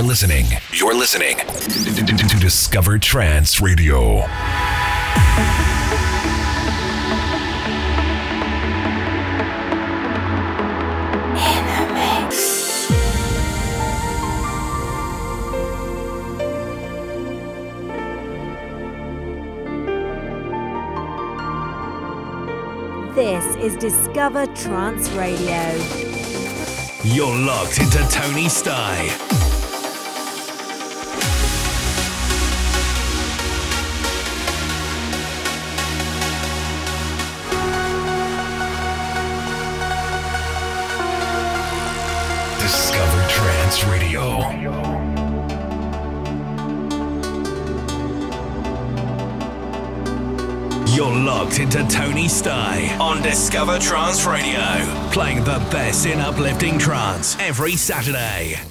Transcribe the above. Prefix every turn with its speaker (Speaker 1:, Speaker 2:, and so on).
Speaker 1: You're listening. You're listening to Discover Trance Radio.
Speaker 2: This is Discover Trance Radio.
Speaker 1: You're locked into Tony Sty. Radio. You're locked into Tony Sty on Discover Trance Radio, playing the best in uplifting trance every Saturday.